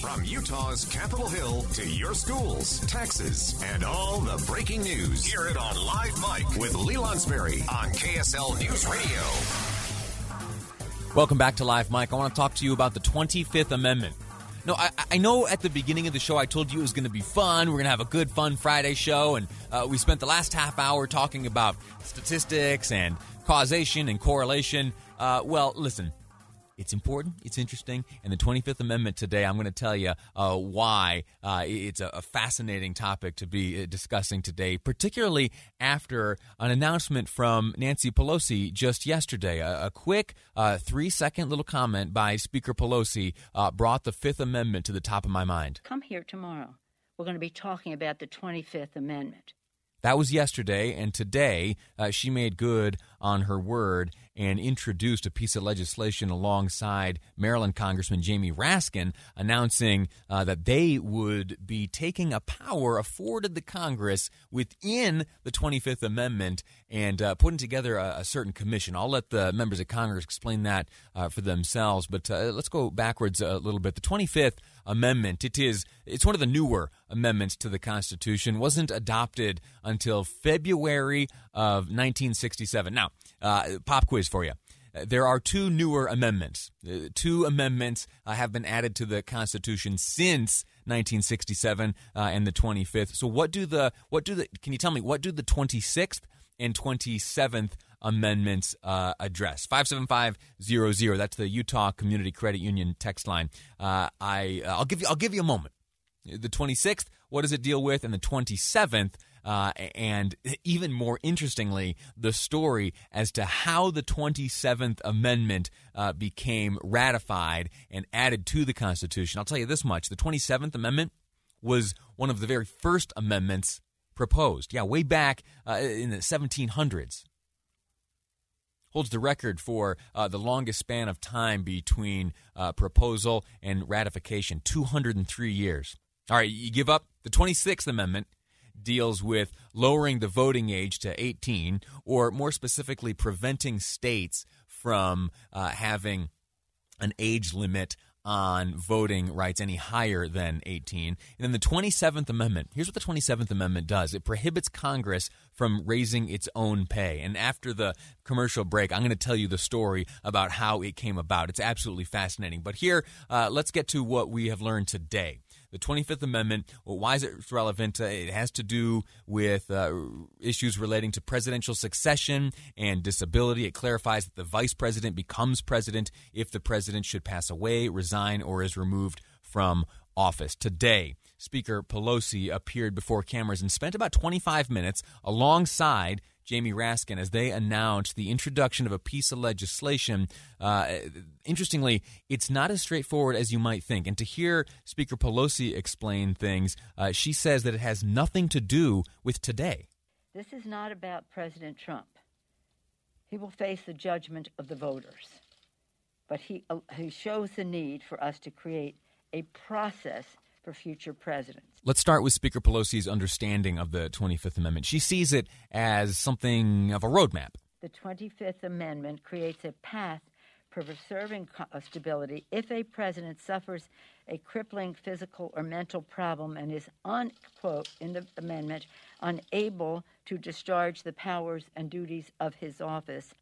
From Utah's Capitol Hill to your schools, taxes, and all the breaking news. Hear it on Live Mike with Lee Lonsberry on KSL News Radio. Welcome back to Live Mike. I want to talk to you about the 25th Amendment. No, I, I know at the beginning of the show I told you it was going to be fun. We're going to have a good, fun Friday show. And uh, we spent the last half hour talking about statistics and causation and correlation. Uh, well, listen, it's important, it's interesting, and the 25th Amendment today, I'm going to tell you uh, why uh, it's a, a, fascinating topic to be uh, discussing today, particularly after an announcement from Nancy Pelosi just yesterday. A, a quick uh, three second little comment by Speaker Pelosi uh, brought the Fifth Amendment to the top of my mind. Come here tomorrow. We're going to be talking about the 25th Amendment. That was yesterday, and today uh, she made good on her word and introduced a piece of legislation alongside Maryland Congressman Jamie Raskin, announcing uh, that they would be taking a power afforded the Congress within the 25th Amendment and uh, putting together a, a, certain commission. I'll let the members of Congress explain that uh, for themselves, but uh, let's go backwards a little bit. The 25th Amendment. It is it's one of the newer amendments to the Constitution. wasn't adopted until February of 1967. Now, uh, pop quiz for you. There are two newer amendments. Uh, two amendments uh, have been added to the Constitution since 1967 uh, and the 25th. So, what do the what do the? Can you tell me what do the 26th and 27th amendments uh, address? Five seven five zero zero. That's the Utah Community Credit Union text line. Uh, I I'll give you I'll give you a moment. The 26th, what does it deal with? And the 27th, uh, and even more interestingly, the story as to how the 27th Amendment uh, became ratified and added to the Constitution. I'll tell you this much the 27th Amendment was one of the very first amendments proposed. Yeah, way back uh, in the 1700s. Holds the record for uh, the longest span of time between uh, proposal and ratification 203 years. All right, you give up the 26th Amendment deals with lowering the voting age to 18, or more specifically, preventing states from uh, having an age limit on voting rights any higher than 18. And then the 27th Amendment. Here's what the 27th Amendment does it prohibits Congress from raising its own pay. And after the commercial break, I'm going to tell you the story about how it came about. It's absolutely fascinating. But here, uh, let's get to what we have learned today the 25th Amendment. Well, why is it relevant? Uh, it has to do with uh, issues relating to presidential succession and disability. It clarifies that the vice president becomes president if the president should pass away, resign, or is removed from office. Today, Speaker Pelosi appeared before cameras and spent about 25 minutes alongside Jamie Raskin as they announced the introduction of a piece of legislation. Uh, interestingly, it's not as straightforward as you might think. And to hear Speaker Pelosi explain things, uh, she says that it has nothing to do with today. This is not about President Trump. He will face the judgment of the voters. But he, uh, he shows the need for us to create a process for future presidents. Let's start with Speaker Pelosi's understanding of the 25th Amendment. She sees it as something of a roadmap. The 25th Amendment creates a path for preserving stability if a president suffers a crippling physical or mental problem and is, unquote, in the amendment, unable to discharge the powers and duties of his office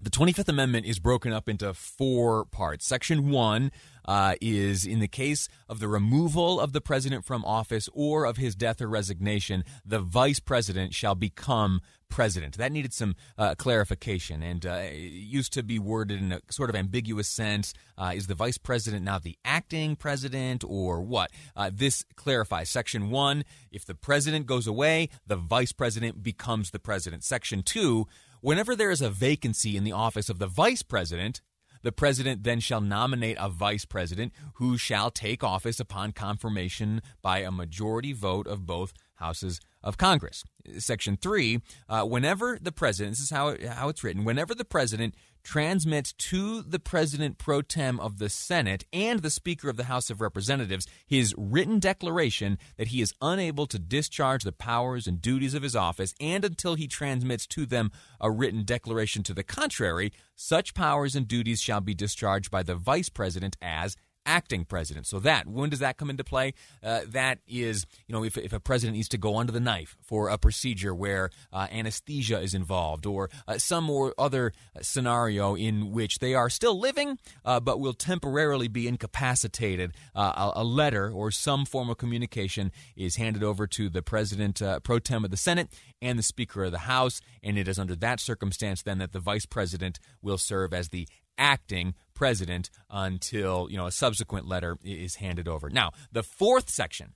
The 25th Amendment is broken up into four parts. Section 1 uh, is in the case of the removal of the president from office or of his death or resignation, the vice president shall become president. That needed some uh, clarification and uh, used to be worded in a sort of ambiguous sense. Uh, is the vice president now the acting president or what? Uh, this clarifies. Section 1 if the president goes away, the vice president becomes the president. Section 2 Whenever there is a vacancy in the office of the vice president, the president then shall nominate a vice president who shall take office upon confirmation by a majority vote of both houses of Congress. Section 3 uh, whenever the president, this is how, how it's written, whenever the president transmits to the president pro tem of the Senate and the Speaker of the House of Representatives his written declaration that he is unable to discharge the powers and duties of his office, and until he transmits to them a written declaration to the contrary, such powers and duties shall be discharged by the Vice President as acting president. So that when does that come into play? Uh, that is, you know, if, if a president needs to go under the knife for a procedure where uh, anesthesia is involved, or uh, some or other scenario in which they are still living uh, but will temporarily be incapacitated, uh, a, a, letter or some form of communication is handed over to the president uh, pro tem of the Senate and the Speaker of the House, and it is under that circumstance then that the vice president will serve as the acting president until you know a subsequent letter is handed over. Now, the fourth section,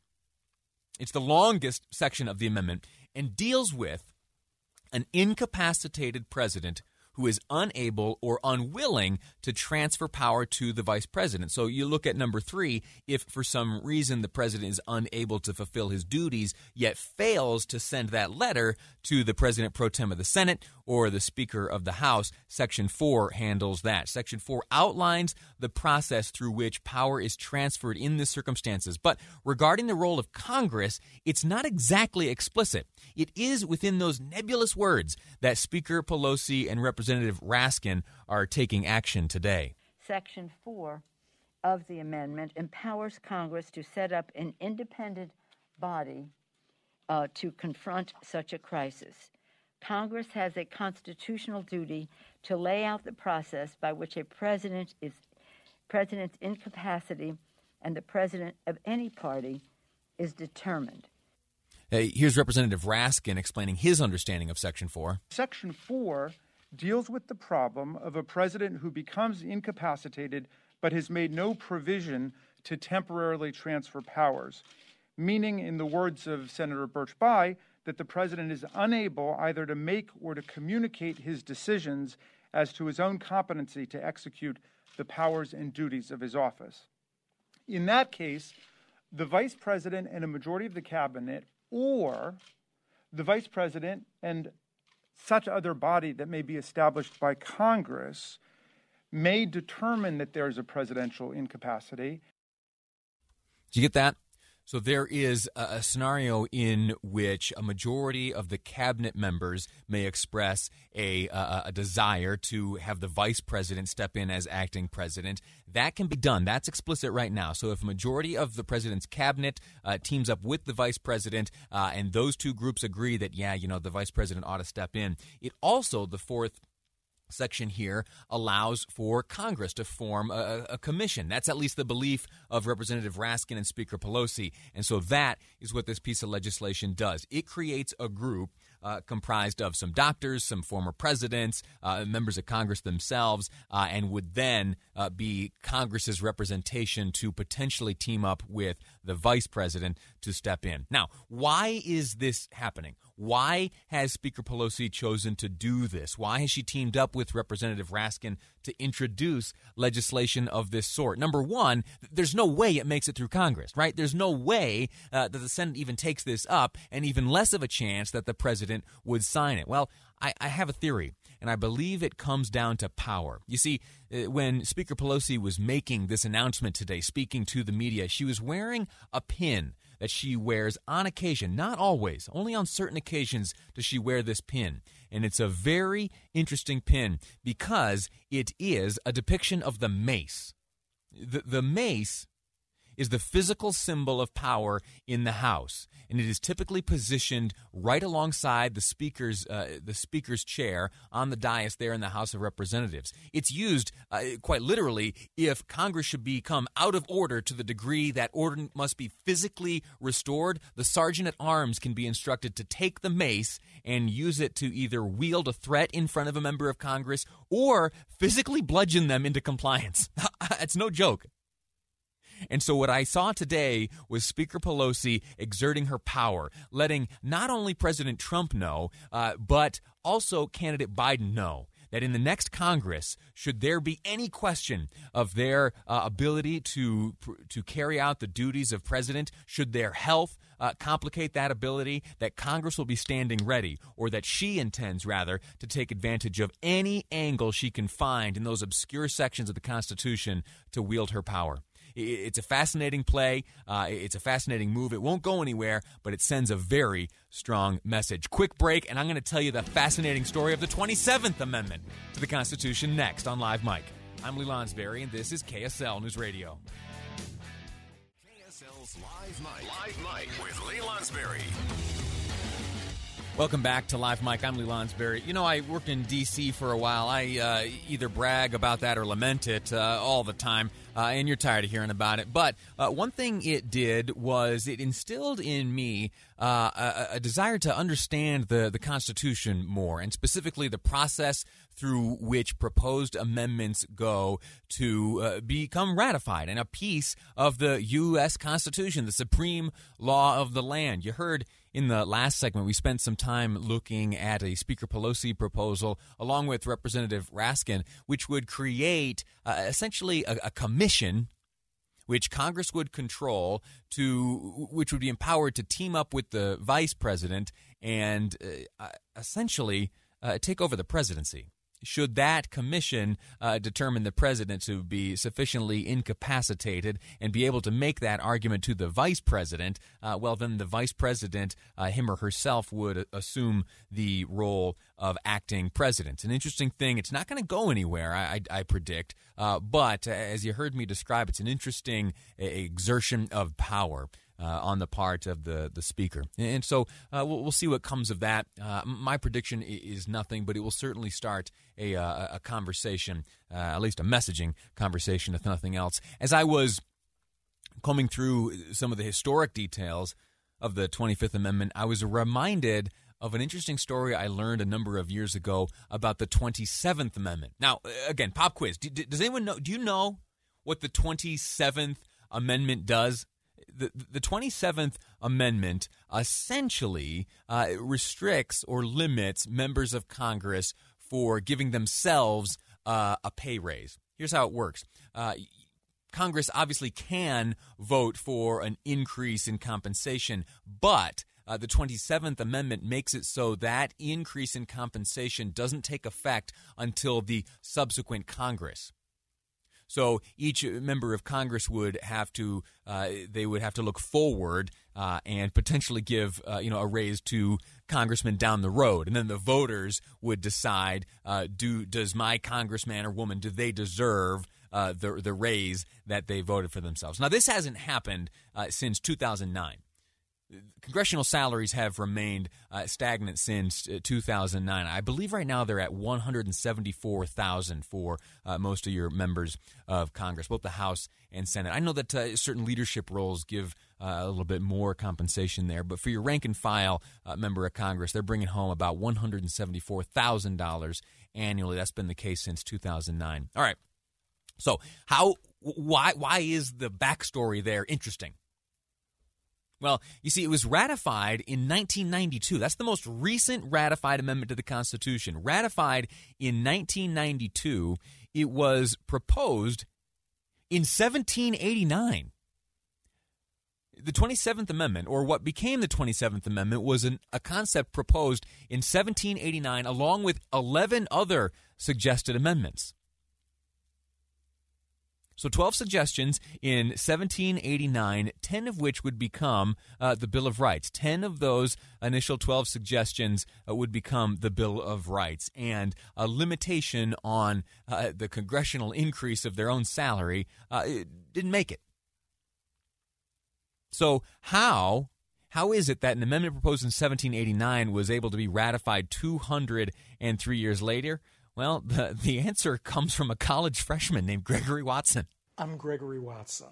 it's the longest section of the amendment and deals with an incapacitated president who is unable or unwilling to transfer power to the vice president. So you look at number three, if for some reason the president is unable to fulfill his duties, yet fails to send that letter to the president pro tem of the Senate or the Speaker of the House, Section 4 handles that. Section 4 outlines the process through which power is transferred in the circumstances. But regarding the role of Congress, it's not exactly explicit. It is within those nebulous words that Speaker Pelosi and Representative Raskin are taking action today. Section 4 of the amendment empowers Congress to set up an independent body uh, to confront such a crisis. Congress has a constitutional duty to lay out the process by which a president is president's incapacity and the president of any party is determined. here's Representative Raskin explaining his understanding of Section 4. Section 4 deals with the problem of a president who becomes incapacitated but has made no provision to temporarily transfer powers, meaning, in the words of Senator Birch Bayh, that the president is unable either to make or to communicate his decisions as to his own competency to execute the powers and duties of his office. In that case, the vice president and a majority of the cabinet, or the vice president and such other body that may be established by Congress may determine that there is a presidential incapacity. Do you get that? So there is a, scenario in which a majority of the cabinet members may express a, a, a, desire to have the vice president step in as acting president. That can be done. That's explicit right now. So if a majority of the president's cabinet uh, teams up with the vice president, uh, and those two groups agree that yeah, you know, the vice president ought to step in, it also the fourth section here allows for Congress to form a, a, commission. That's at least the belief of Representative Raskin and Speaker Pelosi. And so that is what this piece of legislation does. It creates a group uh, comprised of some doctors, some former presidents, uh, members of Congress themselves, uh, and would then uh, be Congress's representation to potentially team up with the vice president to step in. Now, why is this happening? Why has Speaker Pelosi chosen to do this? Why has she teamed up with Representative Raskin to introduce legislation of this sort? Number one, there's no way it makes it through Congress, right? There's no way uh, that the Senate even takes this up, and even less of a chance that the president would sign it. Well, I, I have a theory and I believe it comes down to power. You see, uh, when Speaker Pelosi was making this announcement today, speaking to the media, she was wearing a pin that she wears on occasion, not always, only on certain occasions does she wear this pin. And it's a very interesting pin because it is a depiction of the mace. The, the mace is the physical symbol of power in the House, and it is typically positioned right alongside the speaker's uh, the speaker's chair on the dais there in the House of Representatives. It's used uh, quite literally if Congress should become out of order to the degree that order must be physically restored. The sergeant at arms can be instructed to take the mace and use it to either wield a threat in front of a member of Congress or physically bludgeon them into compliance. it's no joke. And so, what I saw today was Speaker Pelosi exerting her power, letting not only President Trump know, uh, but also candidate Biden know that in the next Congress, should there be any question of their uh, ability to to carry out the duties of president, should their health uh, complicate that ability, that Congress will be standing ready, or that she intends rather to take advantage of any angle she can find in those obscure sections of the Constitution to wield her power. It's a fascinating play. Uh, it's a fascinating move. It won't go anywhere, but it sends a very strong message. Quick break, and I'm going to tell you the fascinating story of the 27th Amendment to the Constitution next on Live Mike. I'm Lee Lonsberry, and this is KSL News Radio. KSL's Live Mike. Live Mike with Lee Lonsberry. Welcome back to Live Mike. I'm Lee Lonsberry. You know, I worked in D.C. for a while. I uh, either brag about that or lament it uh, all the time, uh, and you're tired of hearing about it. But uh, one thing it did was it instilled in me uh, a, a, desire to understand the, the Constitution more, and specifically the process through which proposed amendments go to uh, become ratified and a piece of the U.S. Constitution, the supreme law of the land. You heard in the last segment, we spent some time looking at a Speaker Pelosi proposal along with Representative Raskin, which would create uh, essentially a, a commission which Congress would control to which would be empowered to team up with the vice president and uh, essentially uh, take over the presidency should that commission uh, determine the president to be sufficiently incapacitated and be able to make that argument to the vice president, uh, well, then the vice president, uh, him or herself, would assume the role of acting president. An interesting thing. It's not going to go anywhere, I, I, I predict, uh, but as you heard me describe, it's an interesting exertion of power uh, on the part of the, the speaker. And so uh, we'll, we'll, see what comes of that. Uh, my prediction is nothing, but it will certainly start a, uh, a conversation, uh, at least a messaging conversation, if nothing else. As I was combing through some of the historic details of the 25th Amendment, I was reminded of an interesting story I learned a number of years ago about the 27th Amendment. Now, again, pop quiz. does anyone know? Do you know what the 27th Amendment does? The, the 27th Amendment essentially uh, restricts or limits members of Congress for giving themselves uh, a pay raise. Here's how it works. Uh, Congress obviously can vote for an increase in compensation, but uh, the 27th Amendment makes it so that increase in compensation doesn't take effect until the subsequent Congress. So each member of Congress would have to uh, they would have to look forward uh, and potentially give uh, you know a raise to congressmen down the road, and then the voters would decide uh, do does my congressman or woman do they deserve uh, the the raise that they voted for themselves. Now this hasn't happened uh, since 2009 congressional salaries have remained uh, stagnant since uh, 2009. I believe right now they're at 174,000 for uh, most of your members of Congress, both the House and Senate. I know that uh, certain leadership roles give uh, a little bit more compensation there, but for your rank and file uh, member of Congress, they're bringing home about $174,000 annually. That's been the case since 2009. All right. So, how why why is the backstory there interesting? Well, you see, it was ratified in 1992. That's the most recent ratified amendment to the Constitution. Ratified in 1992. It was proposed in 1789. The 27th Amendment, or what became the 27th Amendment, was an, a concept proposed in 1789 along with 11 other suggested amendments. So 12 suggestions in 1789, 10 of which would become uh, the Bill of Rights. 10 of those initial 12 suggestions uh, would become the Bill of Rights. And a limitation on uh, the congressional increase of their own salary uh, didn't make it. So, how how is it that an amendment proposed in 1789 was able to be ratified 203 years later? Well, the, the answer comes from a college freshman named Gregory Watson. I'm Gregory Watson.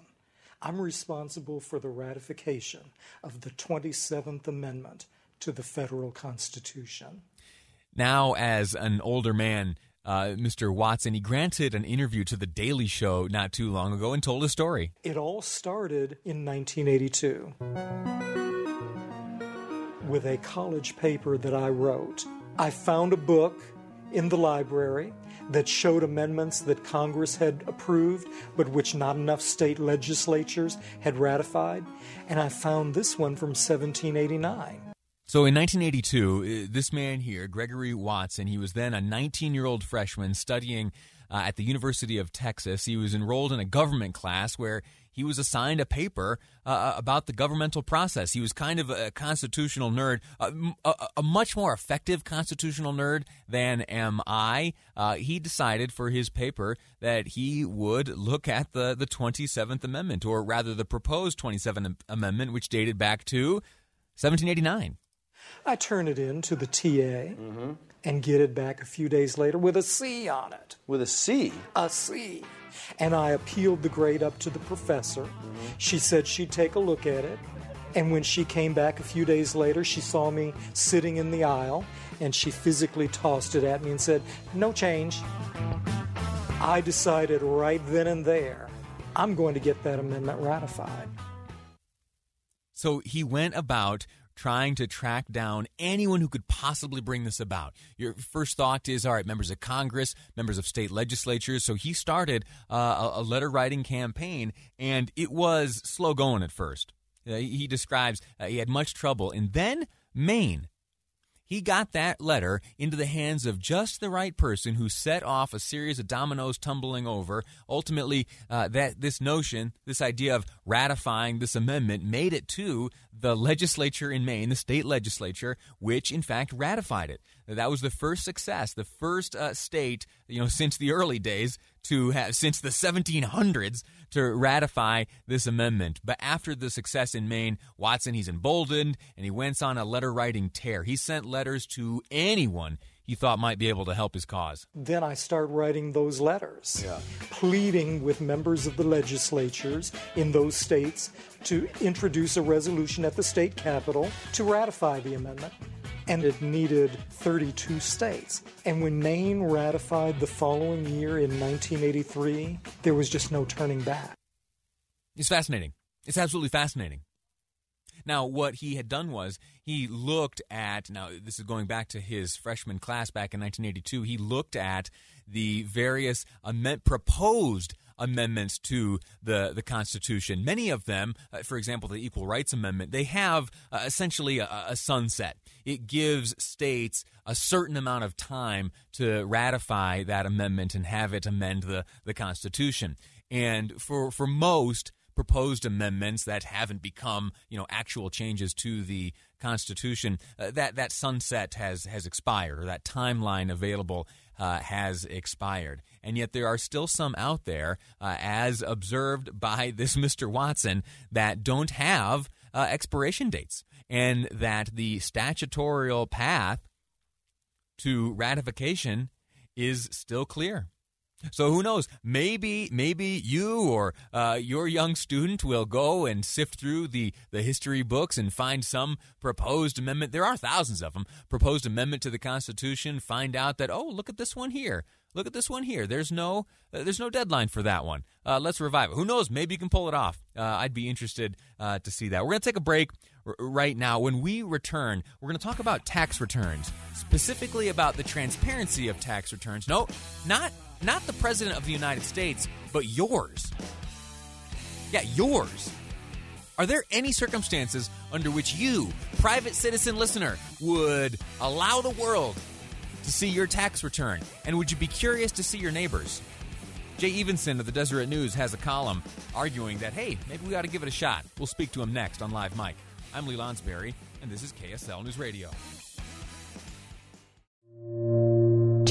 I'm responsible for the ratification of the 27th Amendment to the federal Constitution. Now, as an older man, uh, Mr. Watson, he granted an interview to The Daily Show not too long ago and told a story. It all started in 1982 with a college paper that I wrote. I found a book in the library that showed amendments that Congress had approved, but which not enough state legislatures had ratified. And I found this one from 1789. So in 1982, uh, this man here, Gregory Watson, he was then a 19 year old freshman studying uh, at the University of Texas. He was enrolled in a government class where he was assigned a paper uh, uh about the governmental process. He was kind of a constitutional nerd, a, a, a much more effective constitutional nerd than am I. Uh, he decided for his paper that he would look at the, the 27th Amendment, or rather the proposed 27th Amendment, which dated back to 1789. I turn it in to the TA mm-hmm. and get it back a few days later with a C on it. With a C? A C. And I appealed the grade up to the professor. She said she'd take a look at it. And when she came back a few days later, she saw me sitting in the aisle and she physically tossed it at me and said, No change. I decided right then and there, I'm going to get that amendment ratified. So he went about trying to track down anyone who could possibly bring this about. Your first thought is, all right, members of Congress, members of state legislatures. So he started uh, a letter writing campaign, and it was slow going at first. Uh, he describes uh, he had much trouble. And then Maine he got that letter into the hands of just the right person who set off a series of dominoes tumbling over. Ultimately, uh, that this notion, this idea of ratifying this amendment, made it to the legislature in Maine, the state legislature, which in fact ratified it. That was the first success, the first uh, state, you know, since the early days to have, since the 1700s, to ratify this amendment. But after the success in Maine, Watson, he's emboldened and he went on a letter writing tear. He sent letters to anyone he thought might be able to help his cause. Then I start writing those letters, yeah. pleading with members of the legislatures in those states to introduce a resolution at the state capitol to ratify the amendment and it needed 32 states. And when Maine ratified the following year in 1983, there was just no turning back. It's fascinating. It's absolutely fascinating. Now, what he had done was he looked at, now, this is going back to his freshman class back in 1982, he looked at the various amend- proposed amendments to the, the Constitution. Many of them, uh, for example, the Equal Rights Amendment, they have uh, essentially a, a sunset. It gives states a certain amount of time to ratify that amendment and have it amend the, the Constitution. And for, for most, proposed amendments that haven't become you know actual changes to the Constitution, uh, that that sunset has has expired or that timeline available uh, has expired. And yet there are still some out there, uh, as observed by this Mr. Watson, that don't have uh, expiration dates, and that the statutorial path to ratification is still clear. So who knows? Maybe, maybe you or uh, your young student will go and sift through the the history books and find some proposed amendment. There are thousands of them. Proposed amendment to the Constitution. Find out that oh, look at this one here. Look at this one here. There's no uh, there's no deadline for that one. Uh, let's revive it. Who knows? Maybe you can pull it off. Uh, I'd be interested uh, to see that. We're gonna take a break r- right now. When we return, we're gonna talk about tax returns, specifically about the transparency of tax returns. No, not not the President of the United States, but yours. Yeah, yours. Are there any circumstances under which you, private citizen listener, would allow the world to see your tax return? And would you be curious to see your neighbors? Jay Evenson of the Deseret News has a column arguing that, hey, maybe we ought to give it a shot. We'll speak to him next on Live Mike. I'm Lee Lonsberry, and this is KSL News Radio.